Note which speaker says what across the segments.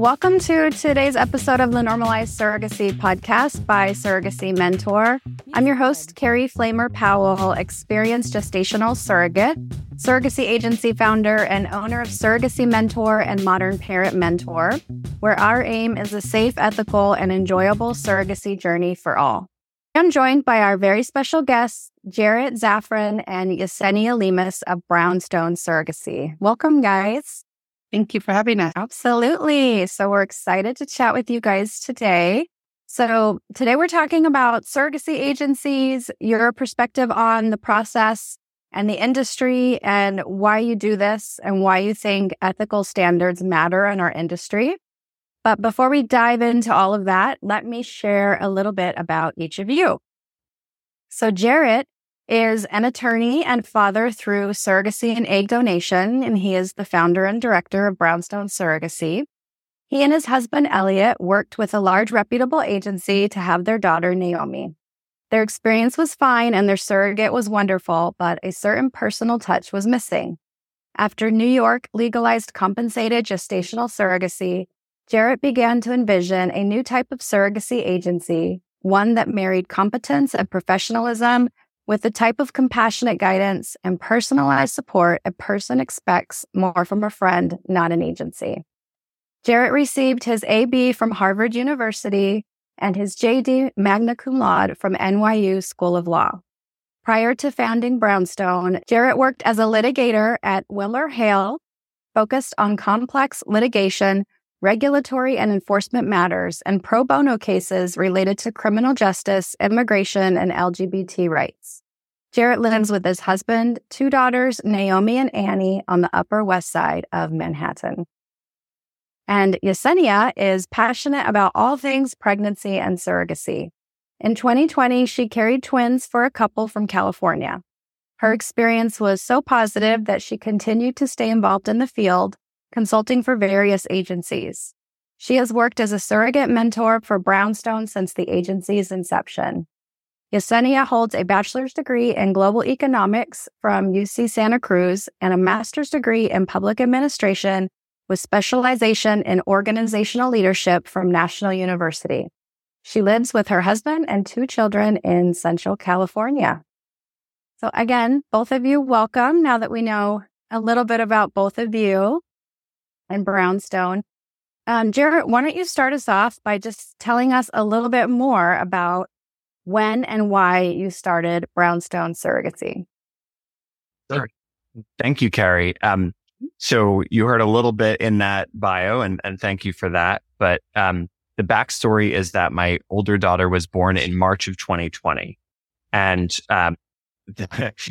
Speaker 1: Welcome to today's episode of the Normalize Surrogacy podcast by Surrogacy Mentor. I'm your host, Carey Flamer-Powell, experienced gestational surrogate, surrogacy agency founder, and owner of Surrogacy Mentor and Modern Parent Mentor, where our aim is a safe, ethical, and enjoyable surrogacy journey for all. I'm joined by our very special guests, Jarret Zafran and Yesenia Lemus of Brownstone Surrogacy. Welcome, guys.
Speaker 2: Thank you for having us.
Speaker 1: Absolutely. So we're excited to chat with you guys today. So today we're talking about surrogacy agencies, your perspective on the process and the industry and why you do this and why you think ethical standards matter in our industry. But before we dive into all of that, let me share a little bit about each of you. So Jarret is an attorney and father through surrogacy and egg donation, and he is the founder and director of Brownstone Surrogacy. He and his husband, Elliot, worked with a large reputable agency to have their daughter, Naomi. Their experience was fine and their surrogate was wonderful, but a certain personal touch was missing. After New York legalized compensated gestational surrogacy, Jarret began to envision a new type of surrogacy agency, one that married competence and professionalism with the type of compassionate guidance and personalized support a person expects more from a friend, not an agency. Jarret received his AB from Harvard University and his JD magna cum laude from NYU School of Law. Prior to founding Brownstone, Jarret worked as a litigator at WilmerHale, focused on complex litigation, regulatory and enforcement matters, and pro bono cases related to criminal justice, immigration, and LGBT rights. Jarret lives with his husband, two daughters, Naomi and Annie, on the Upper West Side of Manhattan. And Yesenia is passionate about all things pregnancy and surrogacy. In 2020, she carried twins for a couple from California. Her experience was so positive that she continued to stay involved in the field, consulting for various agencies. She has worked as a surrogate mentor for Brownstone since the agency's inception. Yesenia holds a bachelor's degree in global economics from UC Santa Cruz and a master's degree in public administration with specialization in organizational leadership from National University. She lives with her husband and two children in Central California. So again, both of you welcome now that we know a little bit about both of you and Brownstone. Um, Jarret, why don't you start us off by just telling us a little bit more about when and why you started Brownstone Surrogacy.
Speaker 3: Sure. Thank you, Carey. Um, so you heard a little bit in that bio and, and thank you for that. But, um, the backstory is that my older daughter was born in March of 2020. And, um,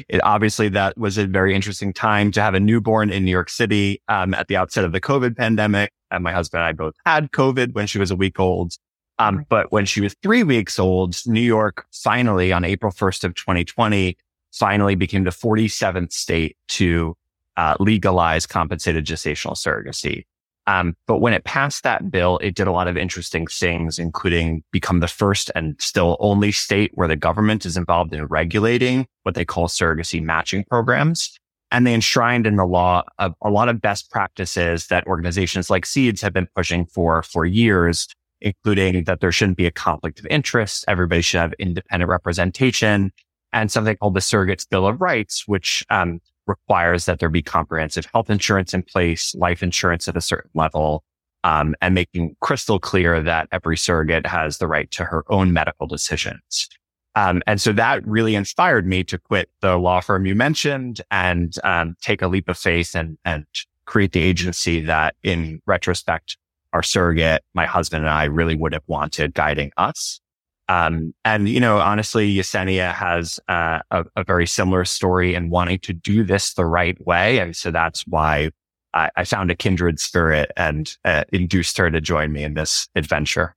Speaker 3: it, obviously that was a very interesting time to have a newborn in New York City, um, at the outset of the COVID pandemic. And my husband and I both had COVID when she was a week old. Um, but when she was three weeks old, New York finally on April 1st of 2020, finally became the 47th state to uh, legalize compensated gestational surrogacy. Um, but when it passed that bill, it did a lot of interesting things, including become the first and still only state where the government is involved in regulating what they call surrogacy matching programs. And they enshrined in the law a, a lot of best practices that organizations like Seeds have been pushing for for years including that there shouldn't be a conflict of interest. Everybody should have independent representation and something called the Surrogates Bill of Rights, which um, requires that there be comprehensive health insurance in place, life insurance at a certain level, um, and making crystal clear that every surrogate has the right to her own medical decisions. Um, and so that really inspired me to quit the law firm you mentioned and um, take a leap of faith and, and create the agency that in retrospect our surrogate, my husband and I really would have wanted guiding us. Um, and you know, honestly, Yesenia has uh, a, a, very similar story in wanting to do this the right way, and so that's why I, I found a kindred spirit and uh, induced her to join me in this adventure.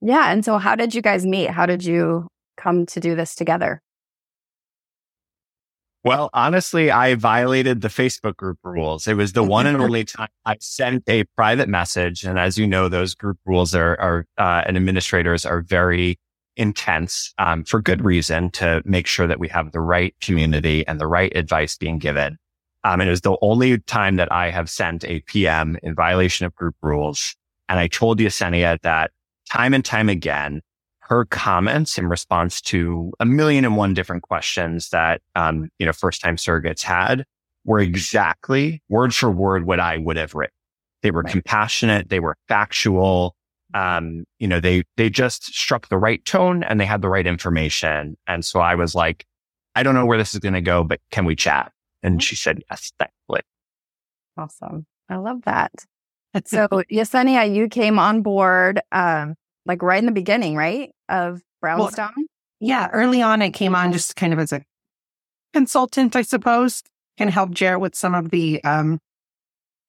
Speaker 1: Yeah, and so how did you guys meet? How did you come to do this together?
Speaker 3: Well, honestly, I violated the Facebook group rules. It was the one and only time I sent a private message. And as you know, those group rules are, are uh, and administrators are very intense um, for good reason to make sure that we have the right community and the right advice being given. Um, and it was the only time that I have sent a PM in violation of group rules. And I told Yesenia that time and time again, her comments in response to a million and one different questions that, um, you know, first time surrogates had were exactly word for word what I would have written. They were right. compassionate. They were factual. Um, you know, they, they just struck the right tone and they had the right information. And so I was like, I don't know where this is going to go, but can we chat? And mm-hmm. she said, yes, thankfully.
Speaker 1: Awesome. I love that. So Yesenia, you came on board, um, like right in the beginning, right? Of Brownstone. Well,
Speaker 2: yeah. Early on, I came on just kind of as a consultant, I suppose, and help Jarret with some of the, um,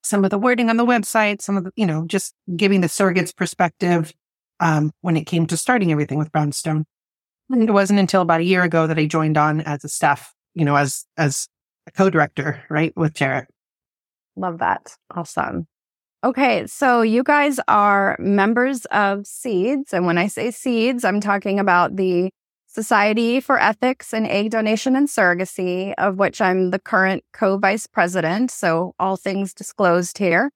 Speaker 2: some of the wording on the website, some of the, you know, just giving the surrogates perspective, um, when it came to starting everything with Brownstone. And it wasn't until about a year ago that I joined on as a staff, you know, as, as a co-director, right, with Jarret.
Speaker 1: Love that. Awesome. Okay, so you guys are members of SEEDS. And when I say SEEDS, I'm talking about the Society for Ethics in Egg Donation and Surrogacy, of which I'm the current co vice president. So, all things disclosed here.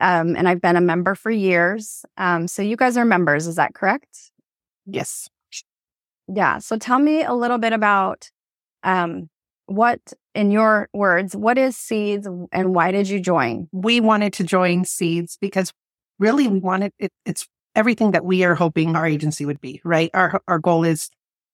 Speaker 1: Um, and I've been a member for years. Um, so, you guys are members, is that correct?
Speaker 2: Yes.
Speaker 1: Yeah. So, tell me a little bit about um, what, in your words, what is Seeds and why did you join?
Speaker 2: We wanted to join Seeds because really we wanted it, it's everything that we are hoping our agency would be, right? Our, our goal is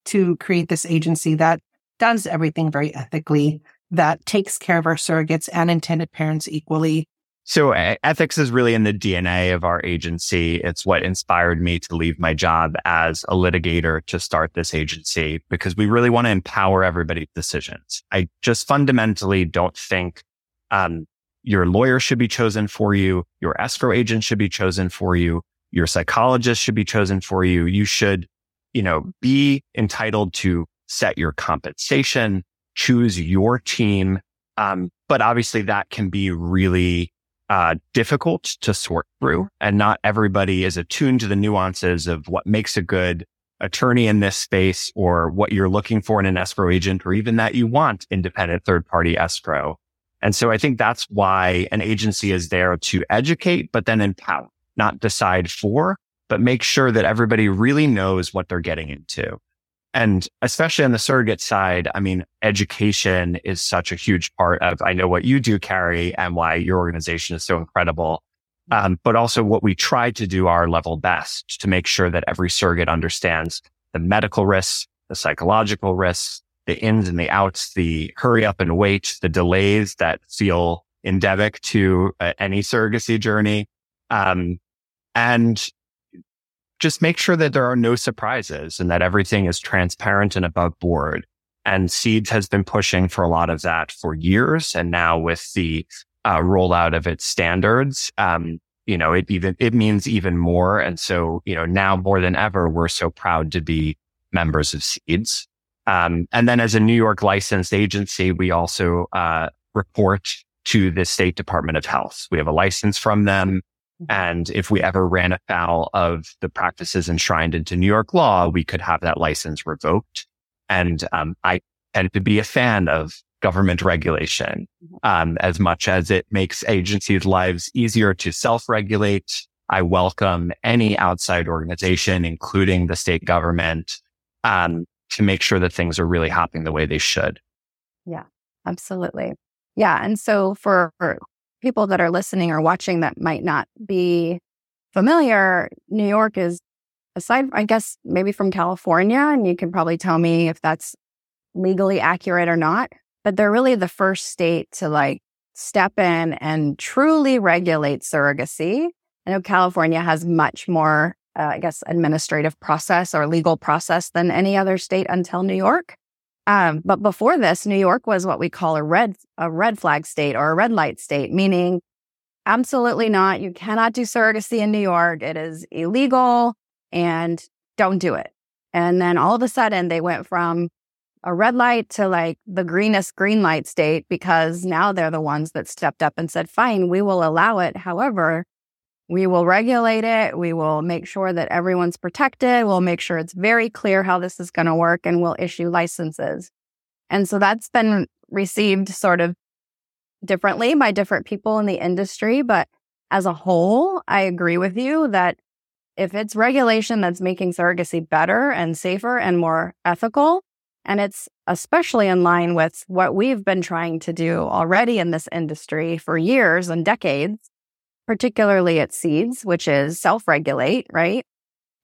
Speaker 2: to create this agency that does everything very ethically, that takes care of our surrogates and intended parents equally,
Speaker 3: so ethics is really in the DNA of our agency. It's what inspired me to leave my job as a litigator to start this agency because we really want to empower everybody's decisions. I just fundamentally don't think, um, your lawyer should be chosen for you. Your escrow agent should be chosen for you. Your psychologist should be chosen for you. You should, you know, be entitled to set your compensation, choose your team. Um, but obviously that can be really uh, difficult to sort through and not everybody is attuned to the nuances of what makes a good attorney in this space or what you're looking for in an escrow agent or even that you want independent third party escrow. And so I think that's why an agency is there to educate, but then empower, not decide for, but make sure that everybody really knows what they're getting into. And especially on the surrogate side, I mean, education is such a huge part of, I know what you do, Carey, and why your organization is so incredible. Um, but also what we try to do our level best to make sure that every surrogate understands the medical risks, the psychological risks, the ins and the outs, the hurry up and wait, the delays that feel endemic to uh, any surrogacy journey. Um, and just make sure that there are no surprises and that everything is transparent and above board. And Seeds has been pushing for a lot of that for years. And now with the uh, rollout of its standards, um, you know, it even, it means even more. And so, you know, now more than ever, we're so proud to be members of Seeds. Um, and then as a New York licensed agency, we also, uh, report to the State Department of Health. We have a license from them. And if we ever ran afoul of the practices enshrined into New York law, we could have that license revoked. And um, I tend to be a fan of government regulation mm-hmm. um, as much as it makes agencies' lives easier to self-regulate. I welcome any outside organization, including the state government, um, to make sure that things are really happening the way they should.
Speaker 1: Yeah, absolutely. Yeah. And so for, for people that are listening or watching that might not be familiar, New York is aside, I guess, maybe from California, and you can probably tell me if that's legally accurate or not, but they're really the first state to like step in and truly regulate surrogacy. I know California has much more, uh, I guess, administrative process or legal process than any other state until New York. Um, but before this, New York was what we call a red, a red flag state or a red light state, meaning absolutely not. You cannot do surrogacy in New York. It is illegal and don't do it. And then all of a sudden they went from a red light to like the greenest green light state because now they're the ones that stepped up and said, fine, we will allow it. However, we will regulate it. We will make sure that everyone's protected. We'll make sure it's very clear how this is going to work and we'll issue licenses. And so that's been received sort of differently by different people in the industry. But as a whole, I agree with you that if it's regulation that's making surrogacy better and safer and more ethical, and it's especially in line with what we've been trying to do already in this industry for years and decades, particularly at Seeds, which is self regulate, right?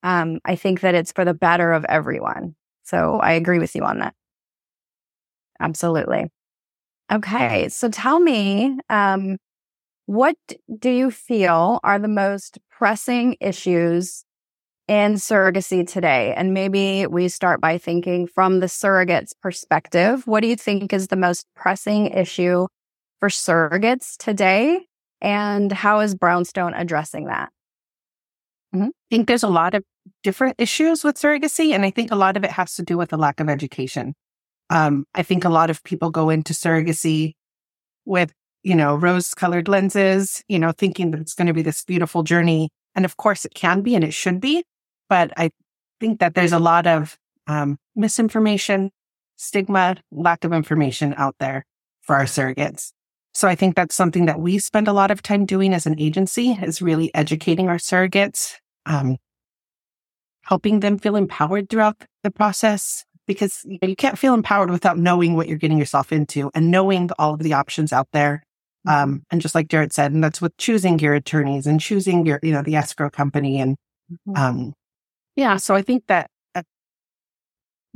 Speaker 1: Um, I think that it's for the better of everyone. So I agree with you on that. Absolutely. Okay. So tell me, um, what do you feel are the most pressing issues in surrogacy today? And maybe we start by thinking from the surrogate's perspective. What do you think is the most pressing issue for surrogates today? And how is Brownstone addressing that?
Speaker 2: Mm-hmm. I think there's a lot of different issues with surrogacy, and I think a lot of it has to do with the lack of education. Um, I think a lot of people go into surrogacy with, you know, rose colored lenses, you know, thinking that it's going to be this beautiful journey. And of course it can be and it should be. But I think that there's a lot of um, misinformation, stigma, lack of information out there for our surrogates. So I think that's something that we spend a lot of time doing as an agency is really educating our surrogates, um, helping them feel empowered throughout the process because you, know, you, can't feel empowered without knowing what you're getting yourself into and knowing all of the options out there. Um, and just like Jarret said, and that's with choosing your attorneys and choosing your, you know, the escrow company and, mm-hmm. um, yeah, so I think that a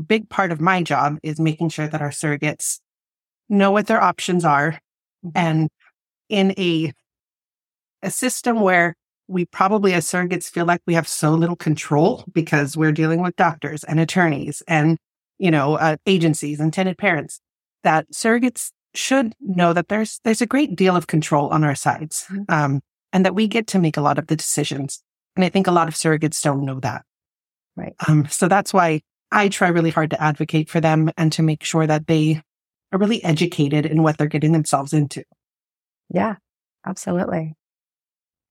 Speaker 2: big part of my job is making sure that our surrogates know what their options are. And in a a system where we probably as surrogates feel like we have so little control because we're dealing with doctors and attorneys and you know uh, agencies intended parents that surrogates should know that there's there's a great deal of control on our sides mm-hmm. um, and that we get to make a lot of the decisions and i think a lot of surrogates don't know that
Speaker 1: Right.
Speaker 2: Um, so that's why I try really hard to advocate for them and to make sure that they are really educated in what they're getting themselves into.
Speaker 1: Yeah, absolutely.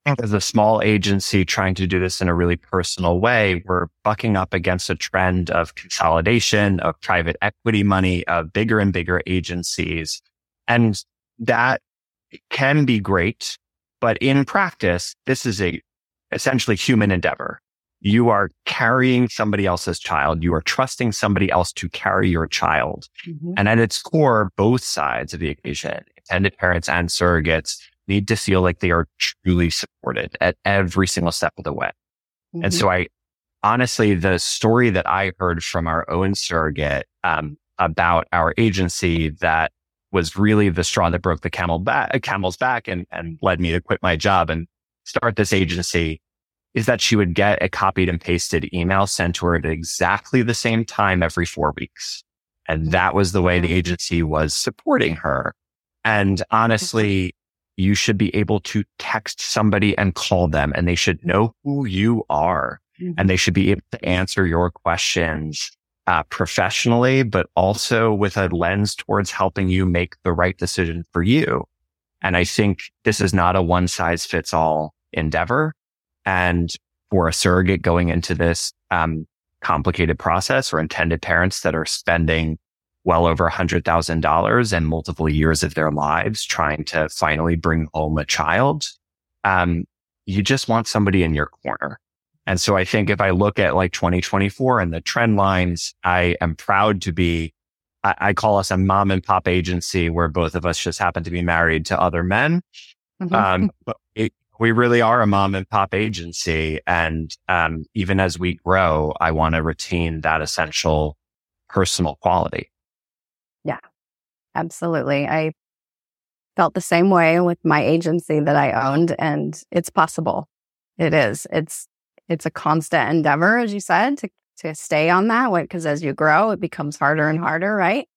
Speaker 3: As a small agency trying to do this in a really personal way, we're bucking up against a trend of consolidation, of private equity money, of bigger and bigger agencies. And that can be great. But in practice, this is a essentially human endeavor you are carrying somebody else's child. You are trusting somebody else to carry your child. Mm-hmm. And at its core, both sides of the equation, intended parents and surrogates need to feel like they are truly supported at every single step of the way. Mm-hmm. And so I honestly, the story that I heard from our own surrogate, um, about our agency that was really the straw that broke the camel back, camel's back and, and led me to quit my job and start this agency is that she would get a copied and pasted email sent to her at exactly the same time every four weeks. And that was the way the agency was supporting her. And honestly, you should be able to text somebody and call them and they should know who you are mm-hmm. and they should be able to answer your questions uh, professionally, but also with a lens towards helping you make the right decision for you. And I think this is not a one size fits all endeavor. And for a surrogate going into this um, complicated process or intended parents that are spending well over $100,000 and multiple years of their lives trying to finally bring home a child, um, you just want somebody in your corner. And so I think if I look at like 2024 and the trend lines, I am proud to be, I, I call us a mom and pop agency where both of us just happen to be married to other men. Mm-hmm. Um, but it, we really are a mom and pop agency. And um, even as we grow, I want to retain that essential personal quality.
Speaker 1: Yeah, absolutely. I felt the same way with my agency that I owned, and it's possible. It is. It's it's a constant endeavor, as you said, to to stay on that. Because as you grow, it becomes harder and harder, right?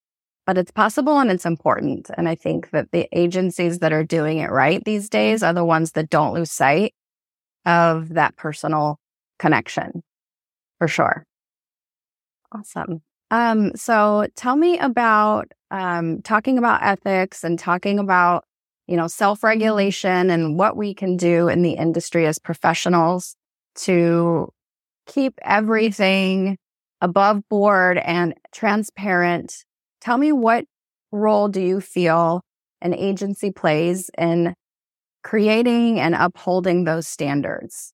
Speaker 1: But it's possible and it's important. And I think that the agencies that are doing it right these days are the ones that don't lose sight of that personal connection for sure. Awesome. Um, so tell me about um, talking about ethics and talking about, you know, self-regulation and what we can do in the industry as professionals to keep everything above board and transparent Tell me what role do you feel an agency plays in creating and upholding those standards?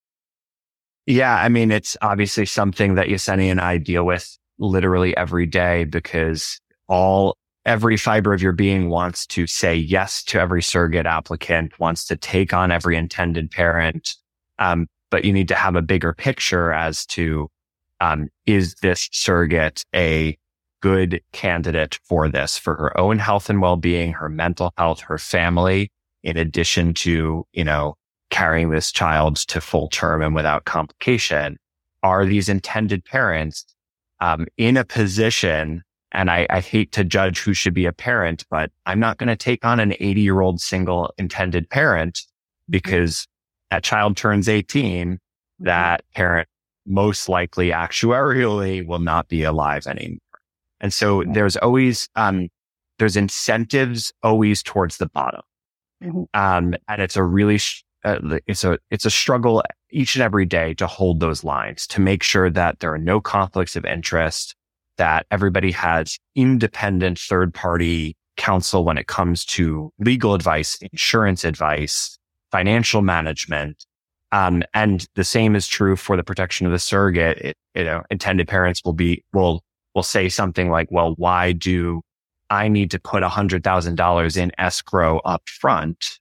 Speaker 3: Yeah, I mean, it's obviously something that Yesenia and I deal with literally every day because all every fiber of your being wants to say yes to every surrogate applicant, wants to take on every intended parent. Um, but you need to have a bigger picture as to um, is this surrogate a good candidate for this for her own health and well-being, her mental health, her family, in addition to, you know, carrying this child to full term and without complication? Are these intended parents um, in a position and I, I, hate to judge who should be a parent, but I'm not going to take on an 80 year old single intended parent because that child turns 18. Mm-hmm. That parent most likely actuarially will not be alive anymore. And so there's always, um, there's incentives always towards the bottom. Mm-hmm. Um, and it's a really, sh- uh, it's a, it's a struggle each and every day to hold those lines to make sure that there are no conflicts of interest, that everybody has independent third party counsel when it comes to legal advice, insurance advice, financial management. Um, and the same is true for the protection of the surrogate. It, you know, intended parents will be, will, will say something like, well, why do I need to put a hundred thousand dollars in escrow up front?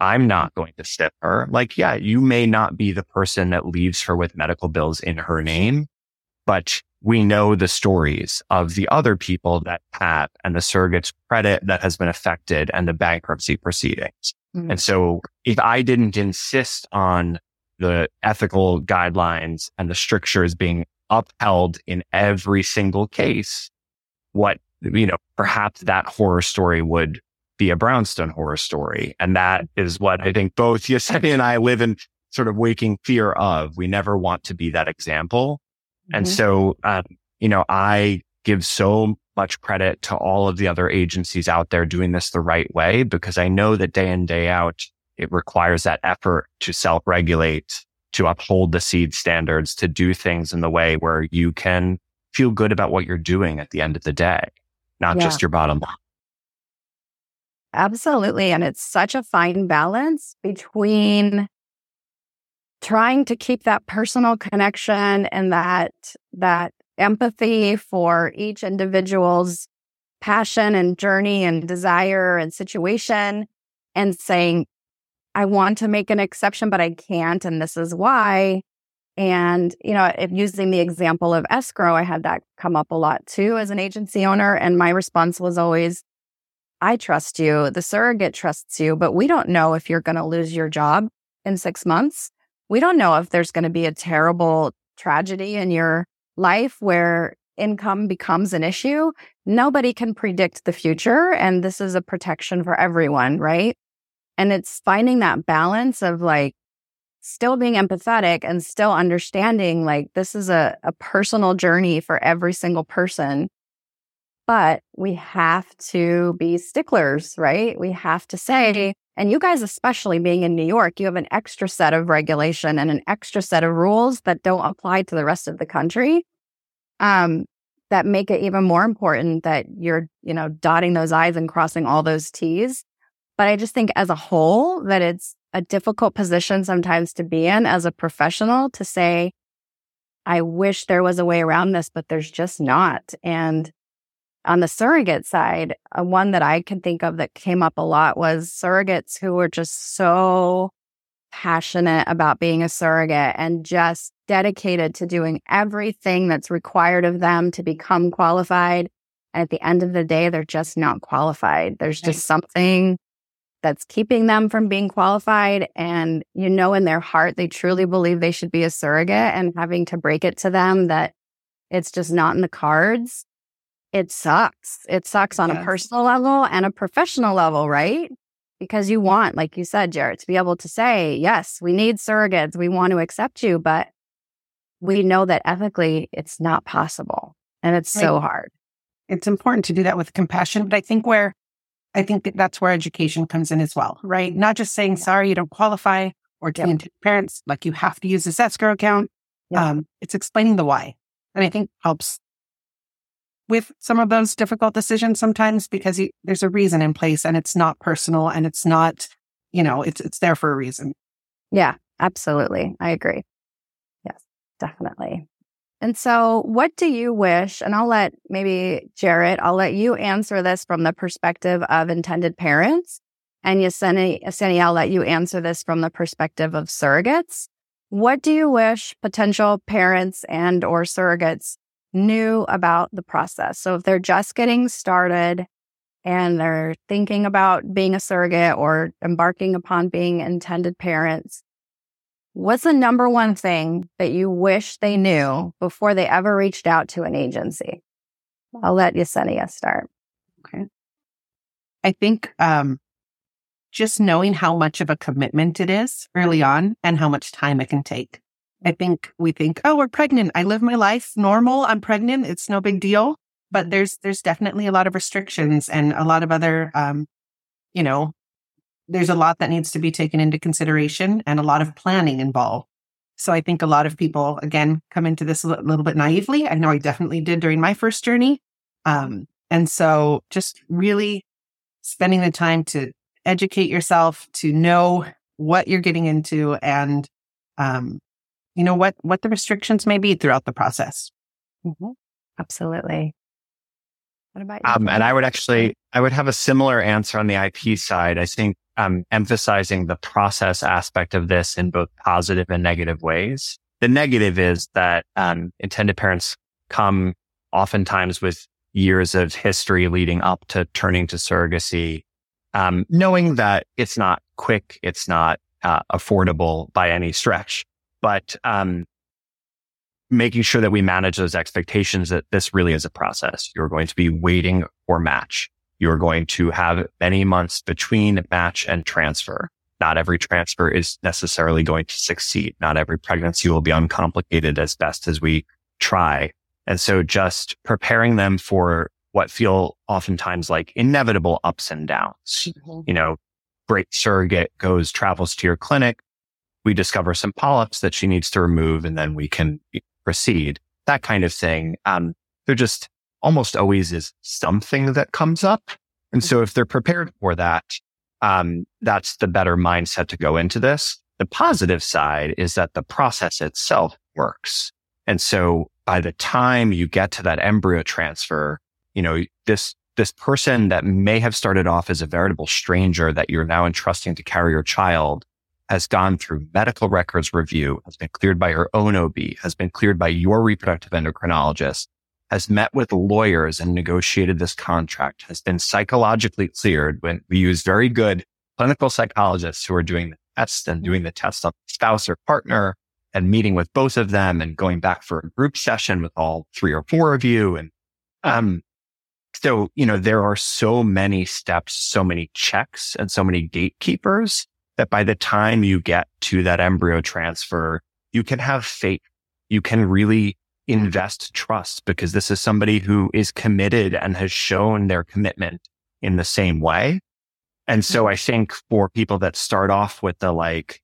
Speaker 3: I'm not going to step her. Like, yeah, you may not be the person that leaves her with medical bills in her name, but we know the stories of the other people that have and the surrogate's credit that has been affected and the bankruptcy proceedings. Mm-hmm. And so if I didn't insist on the ethical guidelines and the strictures being upheld in every single case, what, you know, perhaps that horror story would be a brownstone horror story. And that is what I think both Yesenia and I live in sort of waking fear of. We never want to be that example. Mm-hmm. And so, um, you know, I give so much credit to all of the other agencies out there doing this the right way because I know that day in, day out, it requires that effort to self regulate, to uphold the seed standards, to do things in the way where you can feel good about what you're doing at the end of the day, not yeah. just your bottom line.
Speaker 1: Absolutely. And it's such a fine balance between trying to keep that personal connection and that that empathy for each individual's passion and journey and desire and situation and saying I want to make an exception but I can't and this is why and you know if using the example of escrow I had that come up a lot too as an agency owner and my response was always I trust you the surrogate trusts you but we don't know if you're going to lose your job in 6 months we don't know if there's going to be a terrible tragedy in your life where income becomes an issue. Nobody can predict the future. And this is a protection for everyone, right? And it's finding that balance of like still being empathetic and still understanding like this is a, a personal journey for every single person. But we have to be sticklers, right? We have to say, and you guys, especially being in New York, you have an extra set of regulation and an extra set of rules that don't apply to the rest of the country. Um, that make it even more important that you're, you know, dotting those I's and crossing all those T's. But I just think as a whole that it's a difficult position sometimes to be in as a professional to say, I wish there was a way around this, but there's just not. And on the surrogate side, uh, one that I can think of that came up a lot was surrogates who were just so passionate about being a surrogate and just dedicated to doing everything that's required of them to become qualified. And at the end of the day, they're just not qualified. There's just something that's keeping them from being qualified. And you know, in their heart, they truly believe they should be a surrogate and having to break it to them that it's just not in the cards it sucks. It sucks on yes. a personal level and a professional level, right? Because you want, like you said, Jarret, to be able to say, yes, we need surrogates. We want to accept you, but we know that ethically it's not possible. And it's right. so hard.
Speaker 2: It's important to do that with compassion. But I think where, I think that's where education comes in as well, right? Not just saying, sorry, you don't qualify or telling yep. parents, like you have to use this escrow account. Yep. Um, it's explaining the why. And I think helps with some of those difficult decisions sometimes because you, there's a reason in place and it's not personal and it's not, you know, it's it's there for a reason.
Speaker 1: Yeah, absolutely. I agree. Yes, definitely. And so, what do you wish? And I'll let maybe Jarret, I'll let you answer this from the perspective of intended parents. And Yesenia, Yesenia, I'll let you answer this from the perspective of surrogates. What do you wish potential parents and or surrogates knew about the process? So if they're just getting started and they're thinking about being a surrogate or embarking upon being intended parents, what's the number one thing that you wish they knew before they ever reached out to an agency? I'll let Yesenia start.
Speaker 2: Okay. I think um, just knowing how much of a commitment it is early on and how much time it can take. I think we think, oh, we're pregnant. I live my life normal. I'm pregnant. It's no big deal. But there's there's definitely a lot of restrictions and a lot of other, um, you know, there's a lot that needs to be taken into consideration and a lot of planning involved. So I think a lot of people, again, come into this a little bit naively. I know I definitely did during my first journey. Um, and so just really spending the time to educate yourself, to know what you're getting into and, um, you know, what, what the restrictions may be throughout the process.
Speaker 1: Mm-hmm. Absolutely.
Speaker 3: What about you? Um, and I would actually, I would have a similar answer on the IP side. I think, um, emphasizing the process aspect of this in both positive and negative ways. The negative is that, um, intended parents come oftentimes with years of history leading up to turning to surrogacy um, knowing that it's not quick, it's not uh, affordable by any stretch, but um, making sure that we manage those expectations that this really is a process. You're going to be waiting for match. You're going to have many months between match and transfer. Not every transfer is necessarily going to succeed. Not every pregnancy will be uncomplicated as best as we try. And so just preparing them for what feel oftentimes like inevitable ups and downs. Mm-hmm. You know, great surrogate goes, travels to your clinic. We discover some polyps that she needs to remove and then we can proceed. That kind of thing. Um, there just almost always is something that comes up. And so if they're prepared for that, um, that's the better mindset to go into this. The positive side is that the process itself works. And so by the time you get to that embryo transfer, you know, this, this person that may have started off as a veritable stranger that you're now entrusting to carry your child has gone through medical records review, has been cleared by her own OB, has been cleared by your reproductive endocrinologist, has met with lawyers and negotiated this contract, has been psychologically cleared when we use very good clinical psychologists who are doing the test and doing the test on spouse or partner and meeting with both of them and going back for a group session with all three or four of you. And, um, so, you know, there are so many steps, so many checks and so many gatekeepers that by the time you get to that embryo transfer, you can have faith. You can really invest trust because this is somebody who is committed and has shown their commitment in the same way. And so mm-hmm. I think for people that start off with the like,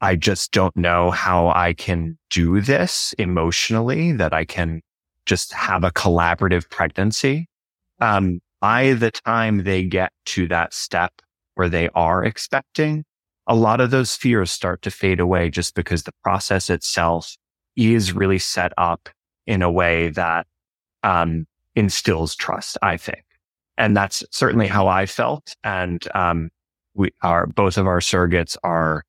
Speaker 3: I just don't know how I can do this emotionally, that I can just have a collaborative pregnancy um, by the time they get to that step where they are expecting, a lot of those fears start to fade away just because the process itself is really set up in a way that um, instills trust, I think. And that's certainly how I felt. And um, we are both of our surrogates are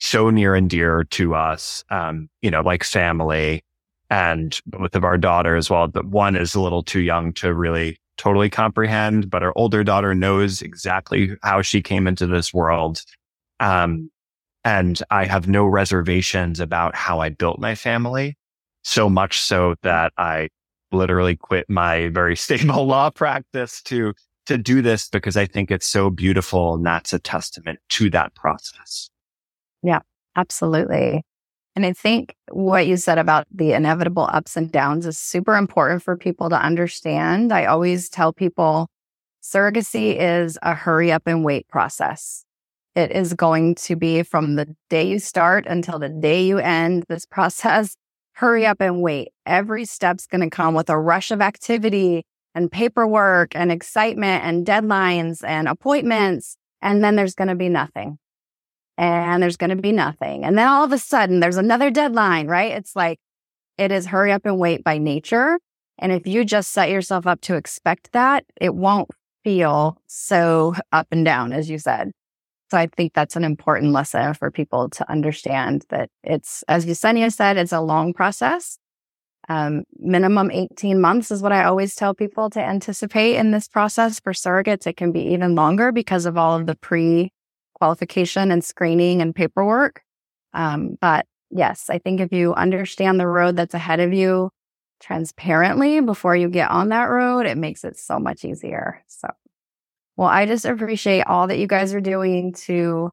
Speaker 3: so near and dear to us, um, you know, like family. And both of our daughters, well, the one is a little too young to really totally comprehend, but our older daughter knows exactly how she came into this world. Um, and I have no reservations about how I built my family. So much so that I literally quit my very stable law practice to, to do this because I think it's so beautiful. And that's a testament to that process.
Speaker 1: Yeah, absolutely. And I think what you said about the inevitable ups and downs is super important for people to understand. I always tell people surrogacy is a hurry up and wait process. It is going to be from the day you start until the day you end this process. Hurry up and wait. Every step's going to come with a rush of activity and paperwork and excitement and deadlines and appointments. And then there's going to be nothing. and there's going to be nothing. And then all of a sudden there's another deadline, right? It's like it is hurry up and wait by nature. And if you just set yourself up to expect that, it won't feel so up and down, as you said. So I think that's an important lesson for people to understand that it's, as Yesenia said, it's a long process. Um, minimum 18 months is what I always tell people to anticipate in this process for surrogates. It can be even longer because of all of the pre qualification and screening and paperwork. Um, but yes, I think if you understand the road that's ahead of you transparently before you get on that road, it makes it so much easier. So well, I just appreciate all that you guys are doing to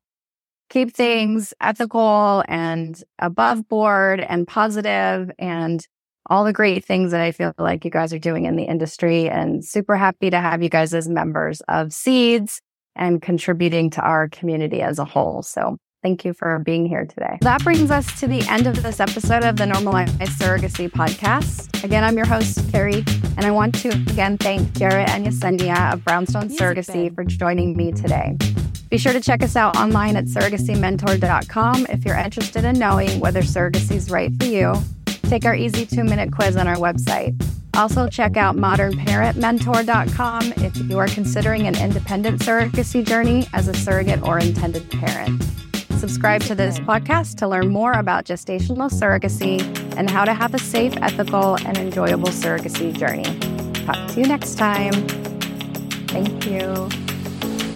Speaker 1: keep things ethical and above board and positive and all the great things that I feel like you guys are doing in the industry and super happy to have you guys as members of Seeds and contributing to our community as a whole. So Thank you for being here today. That brings us to the end of this episode of the Normalize Surrogacy podcast. Again, I'm your host, Carey, and I want to again thank Jarret and Yesenia of Brownstone Music Surrogacy for joining me today. Be sure to check us out online at surrogacymentor.com if you're interested in knowing whether surrogacy is right for you. Take our easy two minute quiz on our website. Also, check out modernparentmentor.com if you are considering an independent surrogacy journey as a surrogate or intended parent. Subscribe to this podcast to learn more about gestational surrogacy and how to have a safe, ethical, and enjoyable surrogacy journey. Talk to you next time. Thank you.